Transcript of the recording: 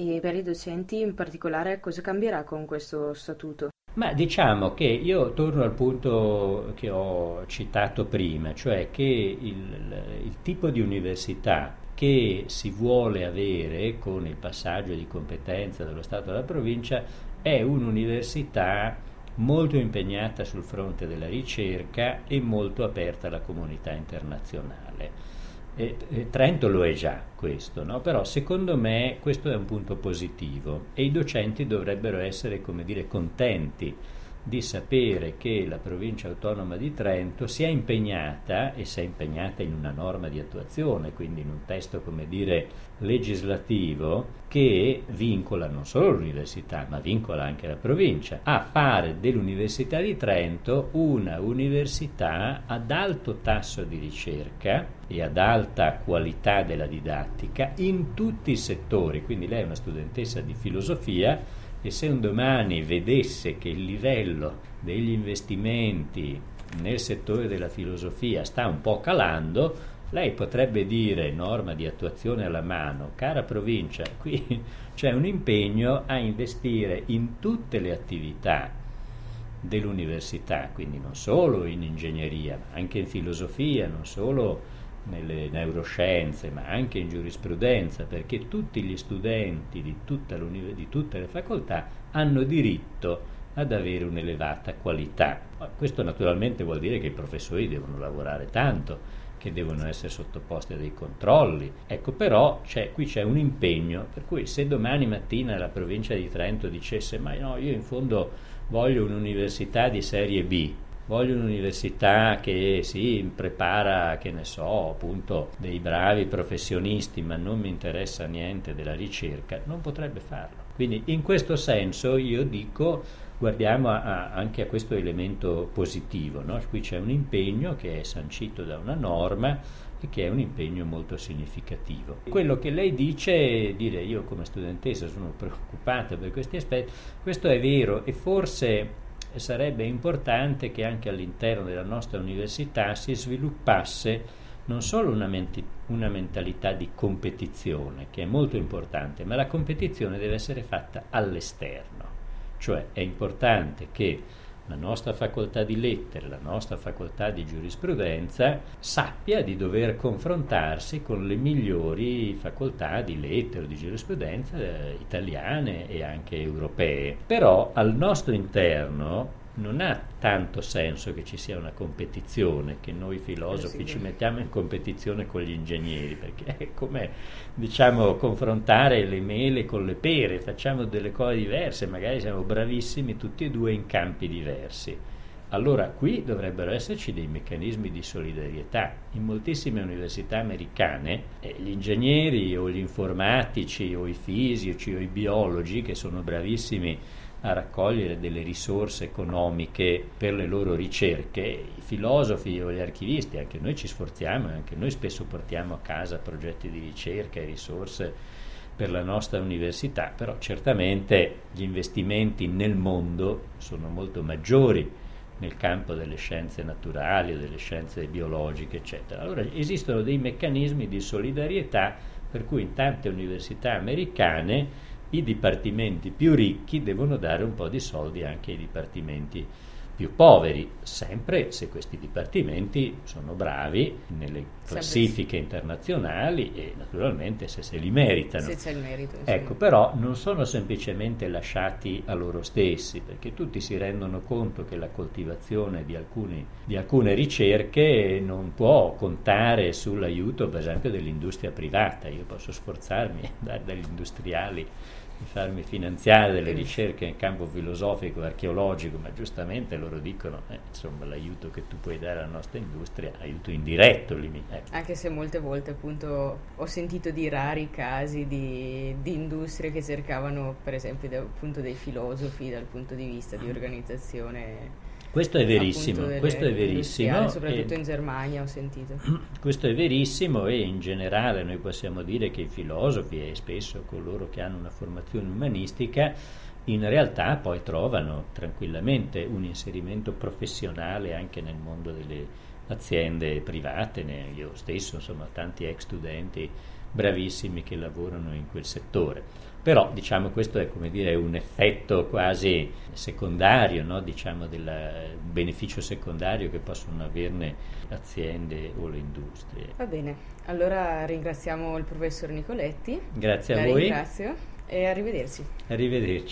E per i docenti in particolare cosa cambierà con questo statuto? Ma diciamo che io torno al punto che ho citato prima, cioè che il, il tipo di università che si vuole avere con il passaggio di competenza dallo Stato alla provincia è un'università molto impegnata sul fronte della ricerca e molto aperta alla comunità internazionale. E, e Trento lo è già questo, no? però secondo me questo è un punto positivo e i docenti dovrebbero essere, come dire, contenti di sapere che la provincia autonoma di Trento si è impegnata e si è impegnata in una norma di attuazione, quindi in un testo, come dire, legislativo che vincola non solo l'università, ma vincola anche la provincia. A fare dell'Università di Trento una università ad alto tasso di ricerca e ad alta qualità della didattica in tutti i settori, quindi lei è una studentessa di filosofia e se un domani vedesse che il livello degli investimenti nel settore della filosofia sta un po' calando, lei potrebbe dire, norma di attuazione alla mano, cara provincia, qui c'è un impegno a investire in tutte le attività dell'università, quindi non solo in ingegneria, ma anche in filosofia, non solo nelle neuroscienze, ma anche in giurisprudenza, perché tutti gli studenti di, di tutte le facoltà hanno diritto ad avere un'elevata qualità. Questo naturalmente vuol dire che i professori devono lavorare tanto, che devono essere sottoposti a dei controlli. Ecco, però c'è, qui c'è un impegno, per cui se domani mattina la provincia di Trento dicesse ma no, io in fondo voglio un'università di serie B, voglio un'università che si prepara, che ne so, appunto dei bravi professionisti, ma non mi interessa niente della ricerca, non potrebbe farlo. Quindi in questo senso io dico guardiamo a, a, anche a questo elemento positivo, no? qui c'è un impegno che è sancito da una norma e che è un impegno molto significativo. Quello che lei dice, dire io come studentessa sono preoccupata per questi aspetti, questo è vero e forse sarebbe importante che anche all'interno della nostra università si sviluppasse non solo una, menti- una, mentalità di competizione, che è molto importante, ma la competizione deve essere fatta all'esterno. Cioè è importante che la nostra facoltà di lettere, la nostra facoltà di giurisprudenza sappia di dover confrontarsi con le migliori facoltà di lettere di giurisprudenza eh, italiane e anche europee. Però al nostro interno non ha tanto senso che ci sia una competizione, che noi filosofi ci mettiamo in competizione con gli ingegneri, perché è come diciamo confrontare le mele con le pere, facciamo delle cose diverse, magari siamo bravissimi tutti e due in campi diversi. Allora qui dovrebbero esserci dei meccanismi di solidarietà. In moltissime università americane eh, gli ingegneri o gli informatici o i fisici o i biologi che sono bravissimi a raccogliere delle risorse economiche per le loro ricerche. I filosofi o gli archivisti, anche noi ci sforziamo, anche noi spesso portiamo a casa progetti di ricerca e risorse per la nostra università, però certamente gli investimenti nel mondo sono molto maggiori nel campo delle scienze naturali delle scienze biologiche, eccetera. Allora esistono dei meccanismi di solidarietà per cui in tante università americane i dipartimenti più ricchi devono dare un po' di soldi anche ai dipartimenti più poveri, sempre se questi dipartimenti sono bravi nelle classifiche internazionali e naturalmente se se li meritano. Se c'è il merito. Ecco, però non sono semplicemente lasciati a loro stessi, perché tutti si rendono conto che la coltivazione di, alcuni, di alcune ricerche non può contare sull'aiuto, per esempio, dell'industria privata. Io posso sforzarmi e dare dagli industriali farmi finanziare delle ricerche in campo filosofico archeologico, ma giustamente loro dicono, eh, insomma, l'aiuto che tu puoi dare alla nostra industria, aiuto indiretto. Limi- eh. Anche se molte volte appunto ho sentito di rari casi di, di industrie che cercavano per esempio da, appunto dei filosofi dal punto di vista di organizzazione questo è verissimo, questo è verissimo. Soprattutto e, in Germania ho sentito. Questo è verissimo e in generale noi possiamo dire che i filosofi e spesso coloro che hanno una formazione umanistica in realtà poi trovano tranquillamente un inserimento professionale anche nel mondo delle aziende private, io stesso insomma tanti ex studenti bravissimi che lavorano in quel settore. Però diciamo questo è come dire un effetto quasi secondario, no? diciamo del beneficio secondario che possono averne le aziende o le industrie. Va bene, allora ringraziamo il professor Nicoletti. Grazie a La voi. Ringrazio e arrivederci. Arrivederci.